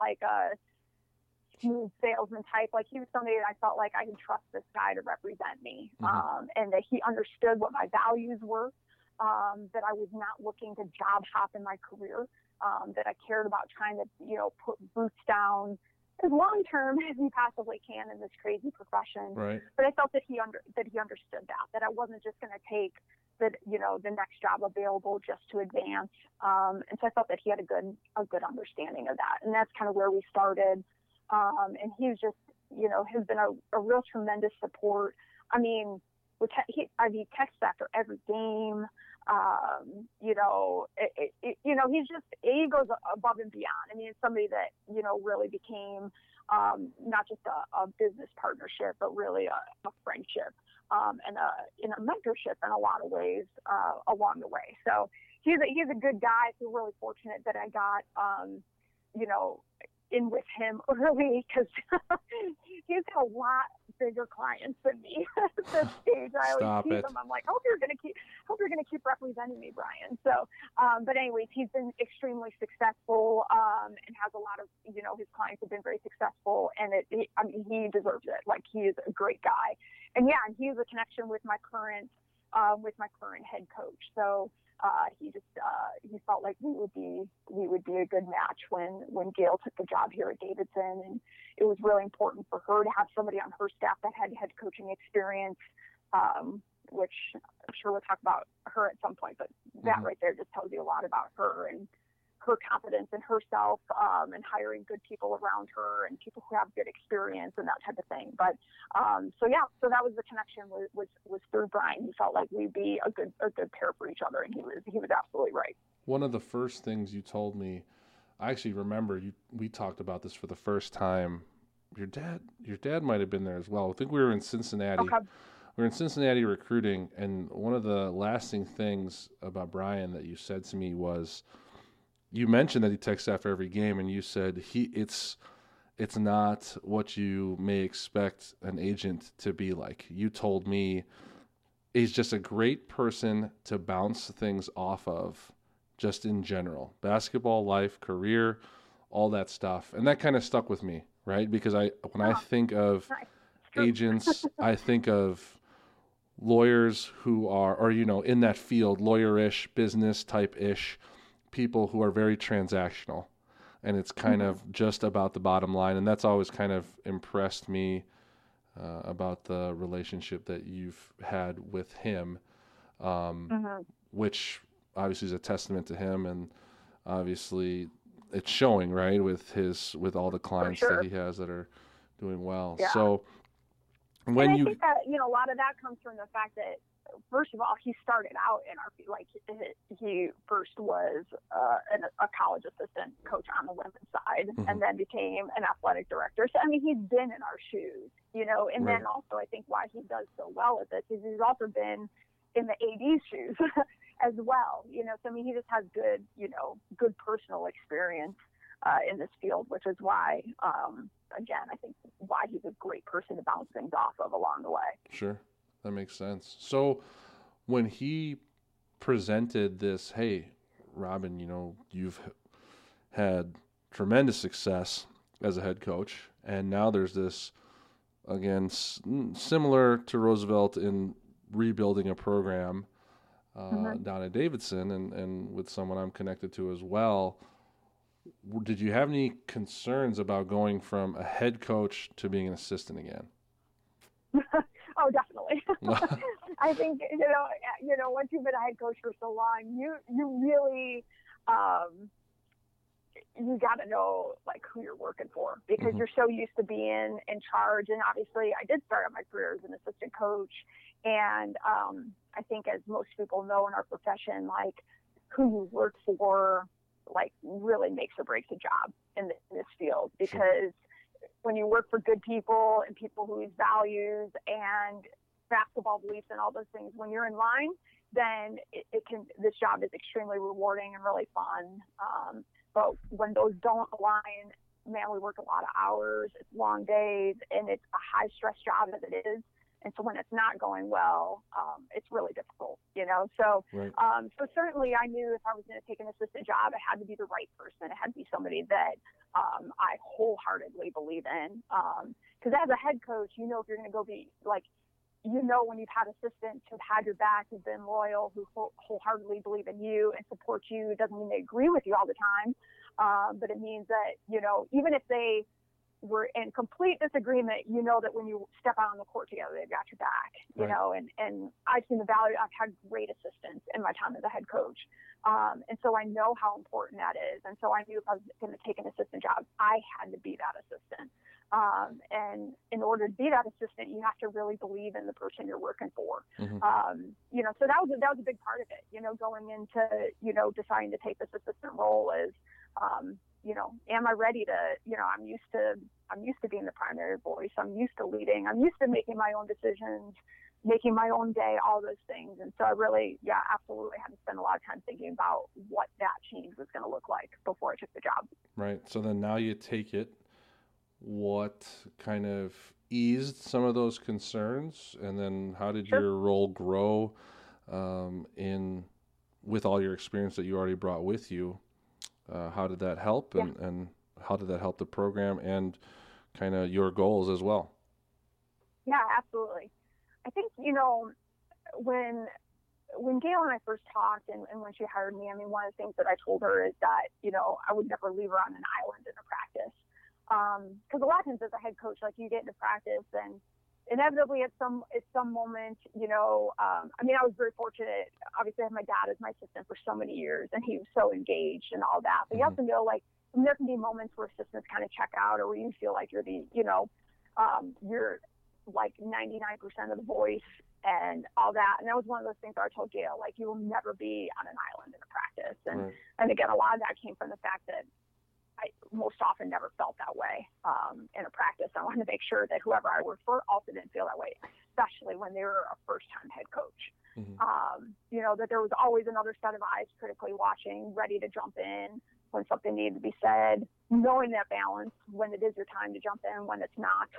like a smooth salesman type. Like he was somebody that I felt like I could trust this guy to represent me, Mhm. um, and that he understood what my values were. Um, that I was not looking to job hop in my career. Um, that I cared about trying to, you know, put boots down as long term as you possibly can in this crazy profession Right. but I felt that he under that he understood that that I wasn't just going to take the you know the next job available just to advance. Um, and so I felt that he had a good a good understanding of that, and that's kind of where we started. Um, and he was just you know has been a, a real tremendous support. I mean, with te- he, I mean, texts after every game. Um, you know, it, it, you know, he's just he goes above and beyond. I mean, it's somebody that you know really became um, not just a, a business partnership, but really a, a friendship um, and a, in a mentorship in a lot of ways uh, along the way. So he's a, he's a good guy. Feel really fortunate that I got, um, you know, in with him early because he's got a lot bigger clients than me at this stage. I always Stop tease it. him. I'm like, hope you're gonna keep, hope you're gonna keep representing me, Brian. So, um, but anyways, he's been extremely successful um, and has a lot of, you know, his clients have been very successful, and it, he, I mean, he deserves it. Like he is a great guy, and yeah, and he has a connection with my current, um, with my current head coach. So uh, he just uh, he felt like we would be we would be a good match when when Gayle took the job here at Davidson, and it was really important for her to have somebody on her staff that had head coaching experience. Um, which I'm sure we'll talk about her at some point, but that Mhm. right there just tells you a lot about her and her confidence in herself um, and hiring good people around her and people who have good experience and that type of thing. But um, so yeah, so that was the connection was, was was through Brian. He felt like we'd be a good a good pair for each other, and he was he was absolutely right. One of the first things you told me, I actually remember you. We talked about this for the first time. Your dad, your dad might have been there as well. I think we were in Cincinnati. Okay. We were in Cincinnati recruiting, and one of the lasting things about Brian that you said to me was, you mentioned that he texts after every game, and you said he it's it's not what you may expect an agent to be like. You told me he's just a great person to bounce things off of, just in general, basketball life, career, all that stuff, and that kind of stuck with me, right? Because I when I think of agents, I think of lawyers who are, or you know, in that field, lawyerish, business type ish, people who are very transactional, and it's kind Mhm. of just about the bottom line, and that's always kind of impressed me uh, about the relationship that you've had with him, um, Mhm. which obviously is a testament to him, and obviously it's showing right with his with all the clients sure. that he has that are doing well. Yeah. So when and I you think that you know a lot of that comes from the fact that first of all he started out in our like he first was uh, an, a college assistant coach on the women's side Mhm. and then became an athletic director so i mean he's been in our shoes you know and then also i think why he does so well at this is he's also been in the ad's shoes as well you know so i mean he just has good you know good personal experience uh, in this field, which is why, um, again, I think why he's a great person to bounce things off of along the way. Sure, that makes sense. So when he presented this, hey, Robin, you know, you've had tremendous success as a head coach, and now there's this, again, s- similar to Roosevelt in rebuilding a program uh, Mhm. down at Davidson and, and with someone I'm connected to as well. Did you have any concerns about going from a head coach to being an assistant again? I think you know, you know, once you've been a head coach for so long, you you really um, you got to know like who you're working for because Mhm. you're so used to being in charge. And obviously, I did start out my career as an assistant coach, and um, I think as most people know in our profession, like who you work for, like really makes or breaks a job in, th- in this field because when you work for good people and people whose values and basketball beliefs and all those things, when you're in line, then it, it can. This job is extremely rewarding and really fun. Um, but when those don't align, man, we work a lot of hours, it's long days, and it's a high stress job as it is. And so when it's not going well, um, it's really difficult, you know. So, right. um, so certainly, I knew if I was going to take an assistant job, it had to be the right person. It had to be somebody that um, I wholeheartedly believe in. Because um, as a head coach, you know if you're going to go be like, you know when you've had assistants who've had your back, who've been loyal, who wholeheartedly believe in you and support you. It doesn't mean they agree with you all the time, um, but it means that you know even if they were in complete disagreement, you know that when you step out on the court together, they've got your back. You right. know, and and I've seen the value. I've had great assistants in my time as a head coach, um, and so I know how important that is. And so I knew if I was going to take an assistant job, I had to be that assistant. Um, and in order to be that assistant, you have to really believe in the person you're working for. Mm-hmm. Um, you know, so that was a, that was a big part of it. You know, going into you know deciding to take this assistant role is um, you know, am I ready to, you know, I'm used to, I'm used to being the primary voice. I'm used to leading. I'm used to making my own decisions, making my own day, all those things. And so I really, yeah, absolutely had to spend a lot of time thinking about what that change was going to look like before I took the job. Right. So then now you take it. What kind of eased some of those concerns, and then how did sure. your role grow um, in with all your experience that you already brought with you? Uh, how did that help, and, yeah. and how did that help the program and kind of your goals as well? Yeah, absolutely. I think you know when when Gayle and I first talked, and, and when she hired me, I mean, one of the things that I told her is that you know I would never leave her on an island in a practice because um, a lot of times as a head coach, like you get into practice and inevitably at some at some moment, you know, um, I mean, I was very fortunate. Obviously, I had my dad as my assistant for so many years, and he was so engaged and all that. But mm-hmm. you have to know, like, there can be moments where assistants kind of check out, or where you feel like you're the, you know, um, you're like 99% of the voice and all that. And that was one of those things I told Gayle, like, you will never be on an island in a practice. And and again, a lot of that came from the fact that I most often never felt that way um, in a practice. I wanted to make sure that whoever I worked for also didn't feel that way, especially when they were a first time head coach. Mm-hmm. Um, you know, that there was always another set of eyes critically watching, ready to jump in when something needed to be said, knowing that balance when it is your time to jump in, when it's not.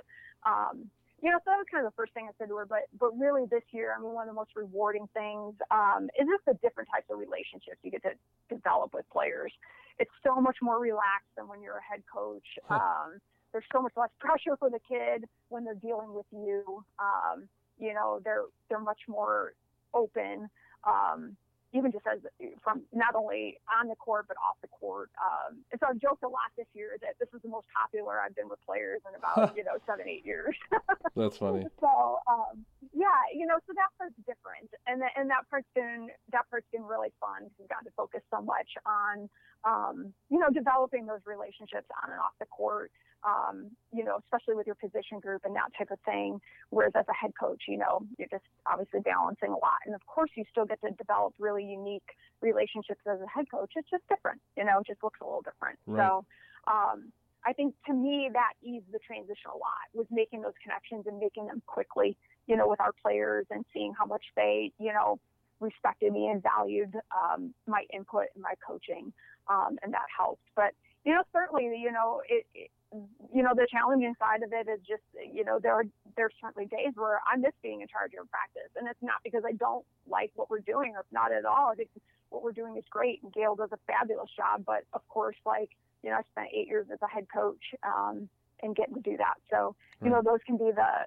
Um, you know, so that was kind of the first thing I said to her. But but really this year, I mean, one of the most rewarding things um, is just the different types of relationships you get to develop with players. It's so much more relaxed than when you're a head coach. Um, there's so much less pressure for the kid when they're dealing with you. Um, you know, they're they're much more open. Um, even just as from not only on the court but off the court. Um, and so I've joked a lot this year that this is the most popular I've been with players in about you know seven eight years. That's funny. So um, yeah, you know, so that part's different, and that and that part's been that part's been really fun. We've got to focus so much on um, you know developing those relationships on and off the court um, you know, especially with your position group and that type of thing. Whereas as a head coach, you know, you're just obviously balancing a lot. And of course, you still get to develop really unique relationships as a head coach. It's just different, you know, it just looks a little different. Right. So, um, I think to me that eased the transition a lot was making those connections and making them quickly, you know, with our players and seeing how much they, you know, respected me and valued um, my input and my coaching, um, and that helped. But you know, certainly, you know, it, it you know, the challenging side of it is just, you know, there are there's certainly days where I miss being in charge of practice, and it's not because I don't like what we're doing, or not at all. I think what we're doing is great, and Gayle does a fabulous job. But of course, like you know, I spent eight years as a head coach, um, and getting to do that. So you know, those can be the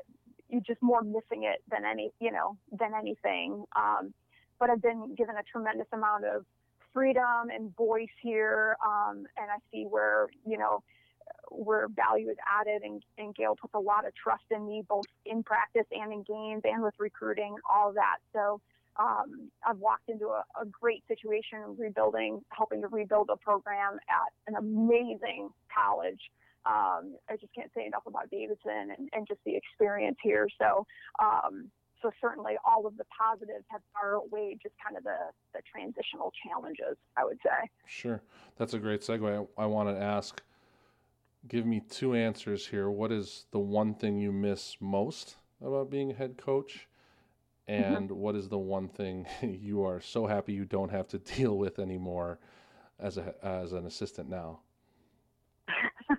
you just more missing it than any, you know, than anything. Um, but I've been given a tremendous amount of freedom and voice here, um, and I see where you know where value is added and, and Gayle puts a lot of trust in me both in practice and in games and with recruiting, all of that. So um, I've walked into a, a great situation rebuilding, helping to rebuild a program at an amazing college. Um, I just can't say enough about Davidson and, and just the experience here. So, um, so certainly all of the positives have far outweighed just kind of the, the transitional challenges, I would say. Sure. That's a great segue. I, I want to ask give me two answers here. What is the one thing you miss most about being a head coach? Mm-hmm. And mm-hmm. what is the one thing you are so happy you don't have to deal with anymore as a as an assistant now?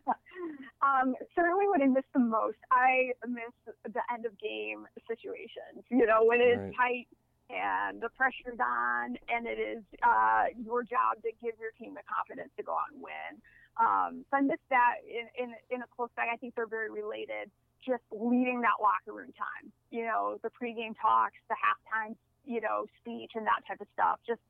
um, certainly, what I miss the most, I miss the end of game situations. You know, when it's right. tight and the pressure's on, and it is uh, your job to give your team the confidence to go out and win. Um, so I miss that in, in, in a close second. I think they're very related. Just leading that locker room time, you know, the pregame talks, the halftime, you know, speech, and that type of stuff. Just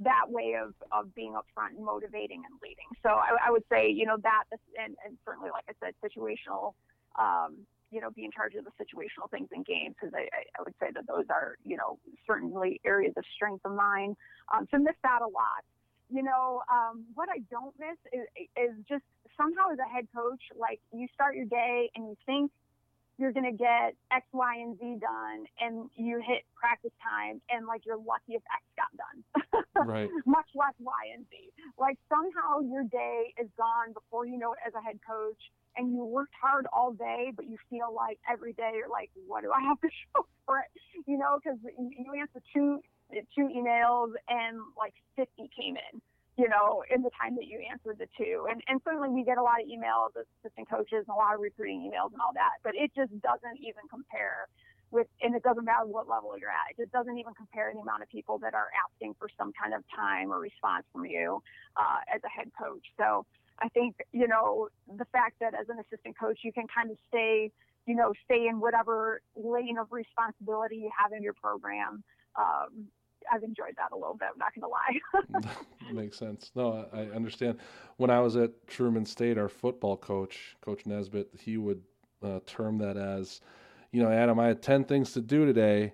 that way of, of being upfront and motivating and leading. So I, I would say, you know, that and, and certainly, like I said, situational, um, you know, be in charge of the situational things in games because I, I would say that those are, you know, certainly areas of strength of mine. Um, so miss that a lot. You know, um, what I don't miss is, is just somehow as a head coach, like you start your day and you think you're going to get X, Y, and Z done, and you hit practice time, and like you're lucky if X got done. right. Much less Y and Z. Like somehow your day is gone before you know it as a head coach, and you worked hard all day, but you feel like every day you're like, what do I have to show for it? You know, because you answer two two emails and like 50 came in you know, in the time that you answered the two. And, and certainly we get a lot of emails as assistant coaches and a lot of recruiting emails and all that, but it just doesn't even compare with, and it doesn't matter what level you're at. It just doesn't even compare the amount of people that are asking for some kind of time or response from you uh, as a head coach. So I think, you know, the fact that as an assistant coach, you can kind of stay, you know, stay in whatever lane of responsibility you have in your program. Um, I've enjoyed that a little bit. I'm not going to lie. Makes sense. No, I understand. When I was at Truman State, our football coach, Coach Nesbitt, he would uh, term that as, you know, Adam, I had ten things to do today,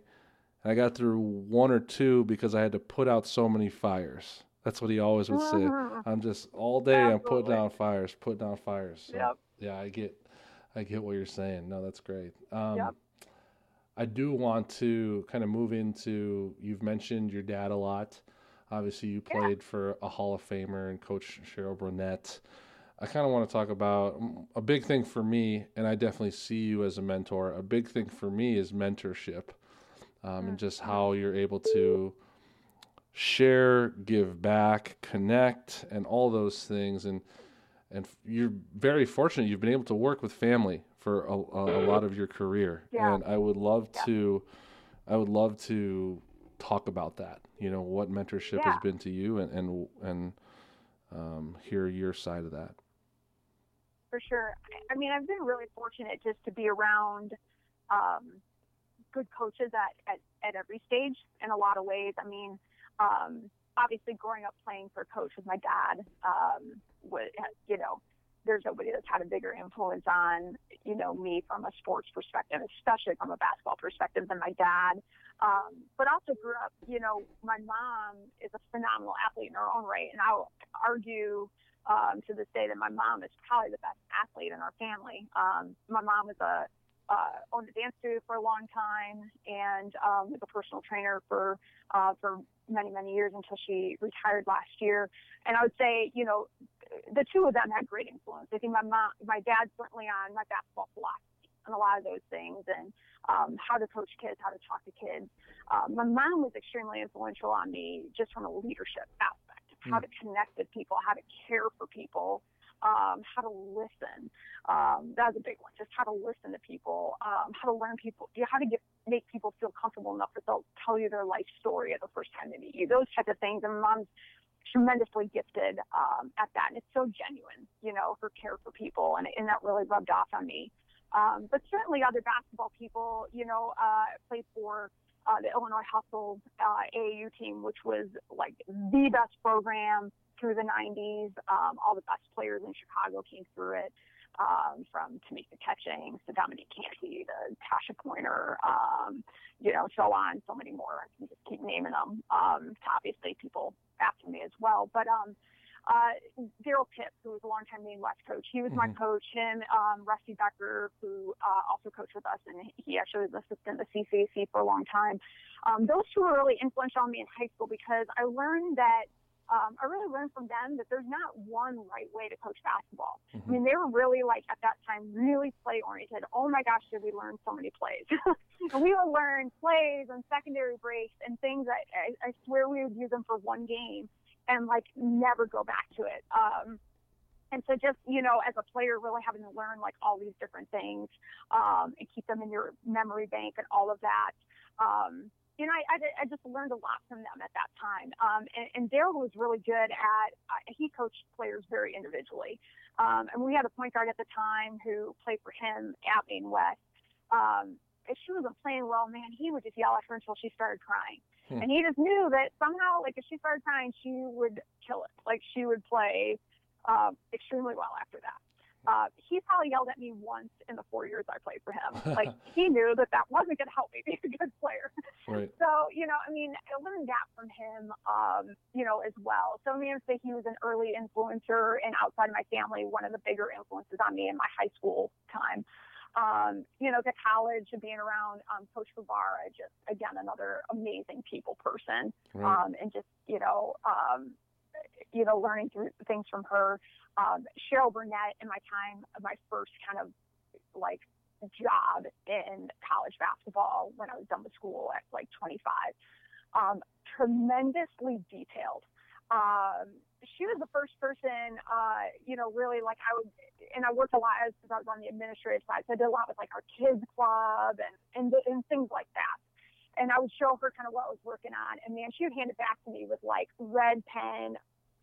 and I got through one or two because I had to put out so many fires. That's what he always would say. I'm just all day. Absolutely. I'm putting down fires, putting down fires. So, yep. Yeah, I get, I get what you're saying. No, that's great. Um, yep. I do want to kind of move into. You've mentioned your dad a lot. Obviously, you played yeah. for a Hall of Famer and Coach Cheryl Burnett. I kind of want to talk about mm, a big thing for me, and I definitely see you as a mentor. A big thing for me is mentorship, um, and just how you're able to share, give back, connect, and all those things. And and you're very fortunate. You've been able to work with family for a, a, lot of your career, yeah. and I would love yeah. to, I would love to talk about that. You know what mentorship yeah. has been to you, and and and um, hear your side of that. For sure. I mean, I've been really fortunate just to be around um, good coaches at, at at every stage in a lot of ways. I mean. Um, obviously, growing up playing for coach with my dad, um, was, you know, there's nobody that's had a bigger influence on, you know, me from a sports perspective, especially from a basketball perspective than my dad. Um, but also grew up, you know, my mom is a phenomenal athlete in her own right. And I'll argue um, to this day that my mom is probably the best athlete in our family. Um, my mom was a uh, owned a dance studio for a long time and um, was a personal trainer for uh, for many many years until she retired last year. And I would say, you know, the two of them had great influence. I think my mom, my dad certainly on my basketball philosophy and a lot of those things and um, how to coach kids, how to talk to kids. Um, my mom was extremely influential on me just from a leadership aspect, how mm. to connect with people, how to care for people, um, how to listen. Um, that's a big one. Just how to listen to people, um, how to learn people, how to get make people feel comfortable enough that they'll tell you their life story at the first time they meet you. Those types of things. And mom's tremendously gifted um, at that. And it's so genuine, you know, her care for people. And, and that really rubbed off on me. Um, but certainly other basketball people, you know, uh, played for uh, the Illinois Hustle uh, AAU team, which was like the best program through the 90s. Um, all the best players in Chicago came through it um, from Tamika Catchings to Dominique Canty to Tasha Pointer, um, you know, so on, so many more. I can just keep naming them. Um, obviously, people after me as well. But um, uh, Daryl Pipp, who was a longtime Maine West coach, he was mm-hmm. my coach. Him, um, Rusty Becker, who uh, also coached with us, and he actually was assistant at CCAC for a long time. Um, those two were really influential on me in high school because I learned that – um, I really learned from them that there's not one right way to coach basketball. Mm-hmm. I mean, they were really like at that time really play oriented. Oh my gosh, did we learn so many plays? and we would learn plays and secondary breaks and things that I, I swear we would use them for one game. and like never go back to it. Um, and so just you know as a player really having to learn like all these different things um, and keep them in your memory bank and all of that um, you know I, I, I, just learned a lot from them at that time. Um, and, and daryl was really good at uh, he coached players very individually. Um, and we had a point guard at the time who played for him at maine west. Um, if she wasn't playing well man. He would just yell at her until she started crying. Hmm. and he just knew that somehow like if she started crying she would kill it. Like she would play uh, extremely well after that. Uh, he probably yelled at me once in the four years I played for him. Like he knew that that wasn't going to help me be a good player. Right. So you know, I mean, I learned that from him, um, you know, as well. So I mean, I say he was an early influencer, and outside of my family, one of the bigger influences on me in my high school time. Um, you know, to college and being around um, Coach Guevara, just again another amazing people person, right. um, and just you know, um, you know, learning through things from her. Um, Cheryl Burnett in my time, my first kind of like job in college basketball when I was done with school at like 25. Um, tremendously detailed. Um, she was the first person, uh, you know, really like I would, and I worked a lot as I was on the administrative side. So I did a lot with like our kids club and, and, and things like that and I would show her kind of what I was working on. And man, she would hand it back to me with like red pen,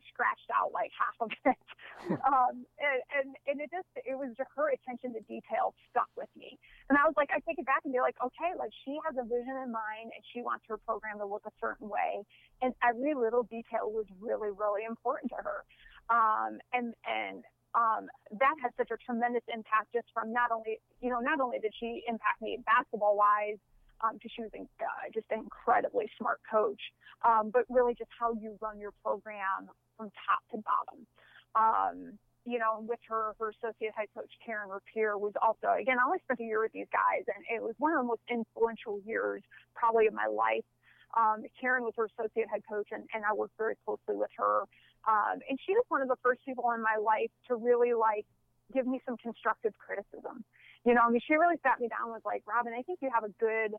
scratched out like half of it. um, and, and, and it just, it was her attention to detail stuck with me. And I was like, I take it back and be like, okay, like she has a vision in mind and she wants her program to look a certain way. And every little detail was really, really important to her. Um, and, and, um, that had such a tremendous impact just from not only, you know, not only did she impact me basketball wise, um, she was uh, just an incredibly smart coach, um, but really just how you run your program from top to bottom. Um, you know, with her, her associate head coach, Karen Rapier, was also, again, I only spent a year with these guys, and it was one of the most influential years probably of my life. Um, Karen was her associate head coach, and, and I worked very closely with her. Um, and she was one of the first people in my life to really like give me some constructive criticism. You know, I mean, she really sat me down and was like, Robin, I think you have a good,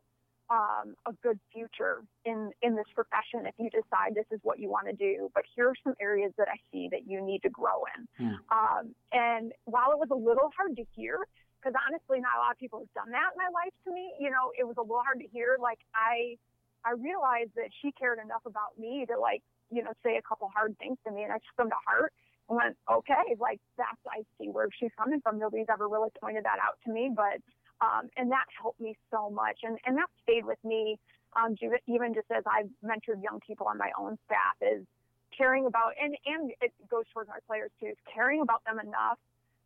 um, a good future in, in this profession if you decide this is what you want to do. But here are some areas that I see that you need to grow in. Mm. Um, and while it was a little hard to hear, because honestly, not a lot of people have done that in my life to me, you know, it was a little hard to hear. Like I, I realized that she cared enough about me to like, you know, say a couple hard things to me and I took them to heart Went, okay, like that's, I see where she's coming from. Nobody's ever really pointed that out to me, but, um, and that helped me so much. And, and that stayed with me, um, even just as I've mentored young people on my own staff is caring about, and, and it goes towards our players too, is caring about them enough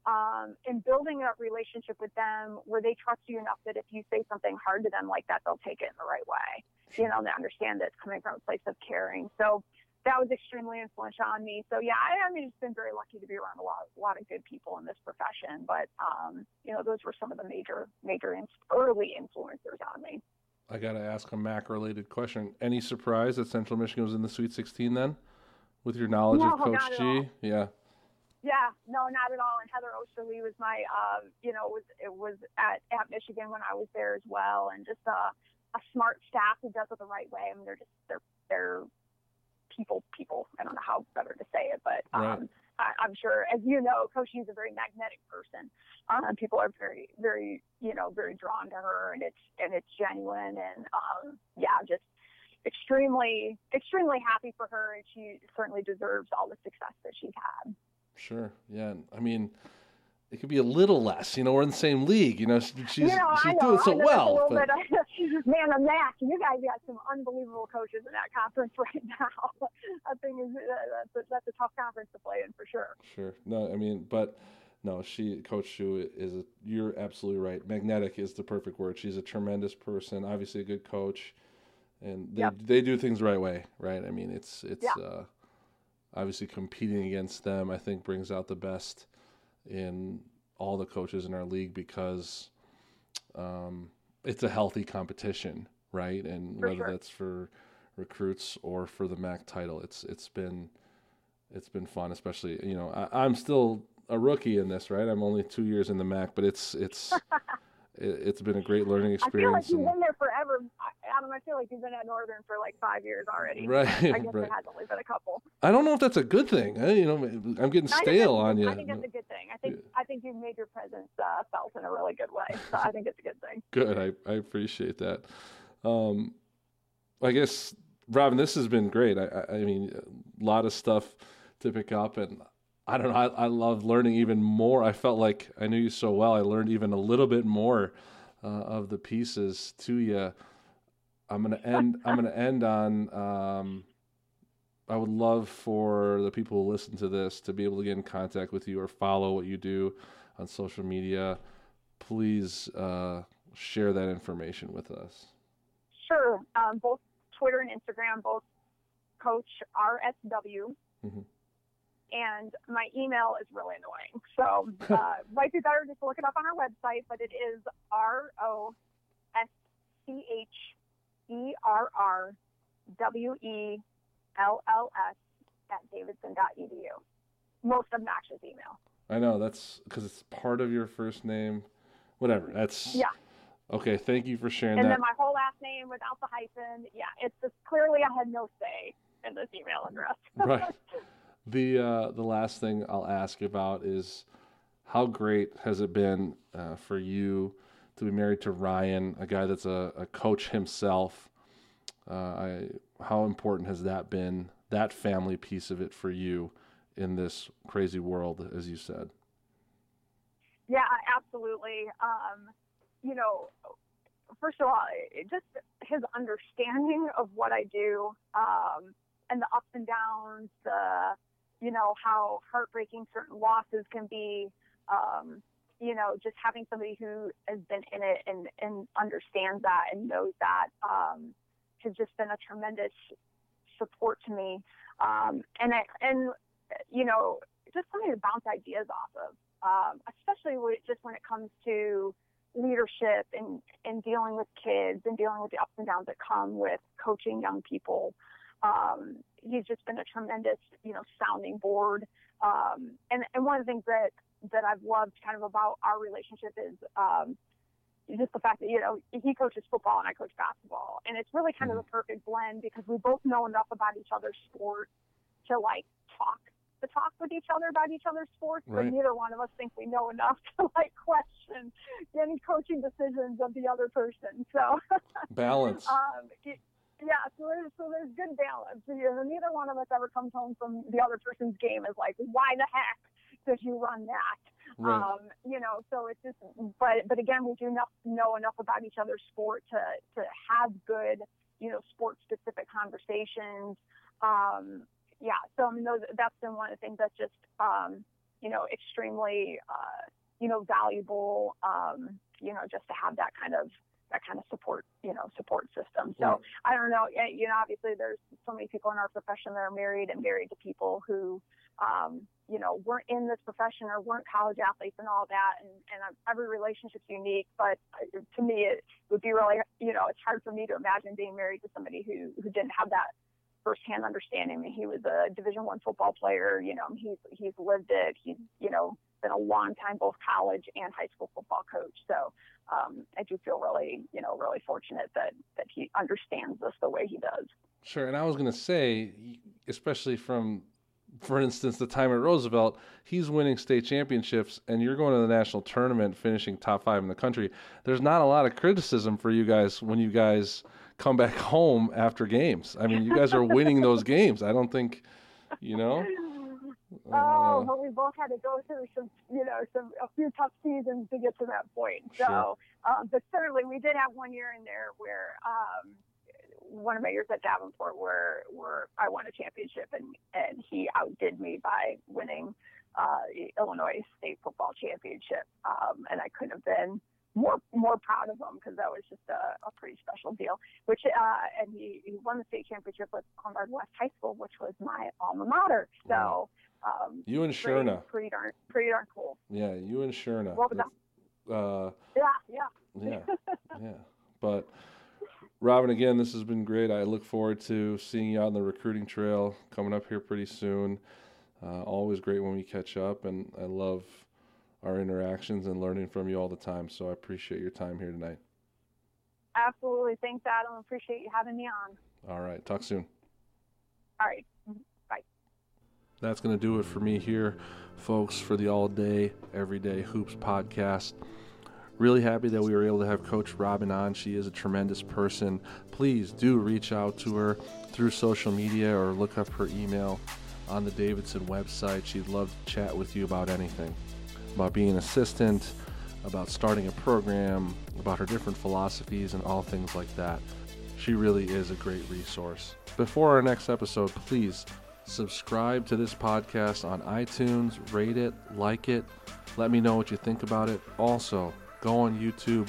um, and building a relationship with them where they trust you enough that if you say something hard to them like that, they'll take it in the right way. You know, they understand that it's coming from a place of caring. So that was extremely influential on me. So yeah, I, I mean, it's been very lucky to be around a lot, a lot of good people in this profession. But um, you know, those were some of the major, major in, early influencers on me. I got to ask a MAC-related question. Any surprise that Central Michigan was in the Sweet 16 then, with your knowledge no, of Coach G? Yeah. Yeah, no, not at all. And Heather Oesterle was my, uh, you know, was it was at at Michigan when I was there as well, and just a, a smart staff who does it the right way. I mean, they're just they're they're people people. I don't know how better to say it, but um, right. I, am sure, as you know, Coach is a very magnetic person. Um, people are very, very, you know, very drawn to her, and it's and it's genuine, and um, yeah, just extremely, extremely happy for her, and she certainly deserves all the success that she's had. Sure. Yeah. I mean, it could be a little less. You know, we're in the same league. You know, she's you know, she's doing so well. But... Bit, man, a match. You guys got some unbelievable coaches in that conference right now. I think is uh, that's a, that's a tough conference to play in for sure. Sure. No, I mean, but no, she Coach Sue is. A, you're absolutely right. Magnetic is the perfect word. She's a tremendous person. Obviously, a good coach, and they yep. they do things the right way. Right. I mean, it's it's. Yep. Uh, obviously competing against them, I think brings out the best in all the coaches in our league because um, it's a healthy competition, right? And for whether sure. that's for recruits or for the MAC title, it's it's been it's been fun, especially you know I, I'm still a rookie in this, right? I'm only two years in the MAC, but it's it's it, has been a great learning experience. I feel like you've been there forever. Adam, I feel like you've been at Northern for like five years already. Right, I guess right. there has only been a couple. I don't know if that's a good thing. I, you know, I'm getting think stale on you. I think that's a good thing. I think I think you've made your presence uh, felt in a really good way. So I think it's a good thing. Good. I, I appreciate that. Um, I guess, Robin, this has been great. I, I, I mean, a lot of stuff to pick up, and I don't know. I, I love learning even more. I felt like I knew you so well. I learned even a little bit more uh, of the pieces to you. I'm gonna end. I'm gonna end on. Um, I would love for the people who listen to this to be able to get in contact with you or follow what you do on social media. Please uh, share that information with us. Sure. Um, both Twitter and Instagram, both Coach RSW. Mhm. And my email is really annoying. So uh, might be better just to look it up on our website, but it is R O S C H E R R W E L L S at davidson.edu. Most obnoxious email. I know that's because it's part of your first name. Whatever. That's Yeah. Okay. Thank you for sharing And that. then my whole last name without the hyphen. Yeah, it's just clearly I had no say in this email address. right. The uh, the last thing I'll ask about is how great has it been uh, for you to be married to Ryan, a guy that's a, a coach himself? Uh, I how important has that been? That family piece of it for you in this crazy world, as you said. Yeah, absolutely. Um, you know, first of all, just his understanding of what I do um, and the ups and downs, the you know how heartbreaking certain losses can be. Um, you know, just having somebody who has been in it and and understands that and knows that um, has just been a tremendous support to me. Um, and I, and you know, just something to bounce ideas off of um, especially when, just when it comes to leadership and, and dealing with kids and dealing with the ups and downs that come with coaching young people. Um, he's just been a tremendous, you know, sounding board. Um, and, and one of the things that, that I've loved kind of about our relationship is um, just the fact that, you know, he coaches football and I coach basketball. And it's really kind of the perfect blend because we both know enough about each other's sport to like talk to talk with each other about each other's sports, Right. but neither one of us think we know enough to like question any coaching decisions of the other person. So, Balance. um, y- yeah, so there's so there's good balance. You know, neither one of us ever comes home from the other person's game is like, why the heck did you run that? right. Um, you know, so it's just, but but again, we do not know enough about each other's sport to to have good, you know, sport specific conversations. Um, yeah, so I mean, those that's been one of the things that's just, um, you know, extremely, uh, you know, valuable. Um, you know, just to have that kind of that kind of support, you know, support system. So Right. I don't know, you know, obviously there's so many people in our profession that are married and married to people who um, you know, weren't in this profession or weren't college athletes and all that. And, and every relationship's unique, but uh, to me, it would be really, you know, it's hard for me to imagine being married to somebody who, who didn't have that firsthand understanding. I mean, he was a Division One football player. You know, he's he's lived it. He's you know been a long time both college and high school football coach. So um, I do feel really, you know, really fortunate that that he understands this the way he does. Sure, and I was going to say, especially from, for instance, the time at Roosevelt, he's winning state championships, and you're going to the national tournament, finishing top five in the country. There's not a lot of criticism for you guys when you guys come back home after games. I mean, you guys are winning those games. I don't think, you know. Oh, Uh, but we both had to go through some, you know, some a few tough seasons to get to that point. Sure. So, um, but certainly we did have one year in there where um, one of my years at Davenport where where I won a championship and and he outdid me by winning uh, the Illinois State Football Championship, um, and I couldn't have been more more proud of him because that was just a, a pretty special deal. Which uh, and he, he won the state championship with Lombard West High School, which was my alma mater. So. Um, you and pretty, Sherna. pretty darn, pretty darn cool. Yeah, you and Sherna. Well. Uh, Yeah, yeah. yeah, yeah. But Robin, again, this has been great. I look forward to seeing you out on the recruiting trail coming up here pretty soon. Uh, always great when we catch up, and I love our interactions and learning from you all the time. So I appreciate your time here tonight. Absolutely Thanks, Adam. appreciate you having me on. All right. Talk soon. All right. That's going to do it for me here, folks, for the All Day, Everyday Hoops podcast. Really happy that we were able to have Coach Robin on. She is a tremendous person. Please do reach out to her through social media or look up her email on the Davidson website. She'd love to chat with you about anything about being an assistant, about starting a program, about her different philosophies, and all things like that. She really is a great resource. Before our next episode, please subscribe to this podcast on iTunes, rate it, like it, let me know what you think about it. Also, go on YouTube,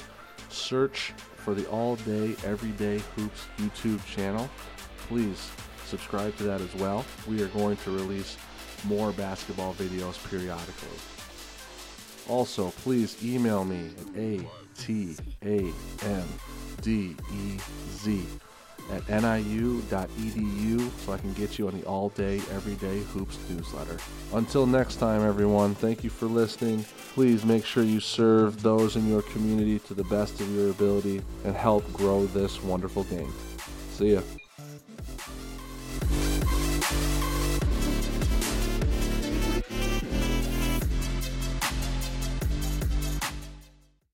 search for the All Day Everyday Hoops YouTube channel. Please subscribe to that as well. We are going to release more basketball videos periodically. Also, please email me at atandez at niu.edu so I can get you on the all day, everyday hoops newsletter. Until next time, everyone, thank you for listening. Please make sure you serve those in your community to the best of your ability and help grow this wonderful game. See ya.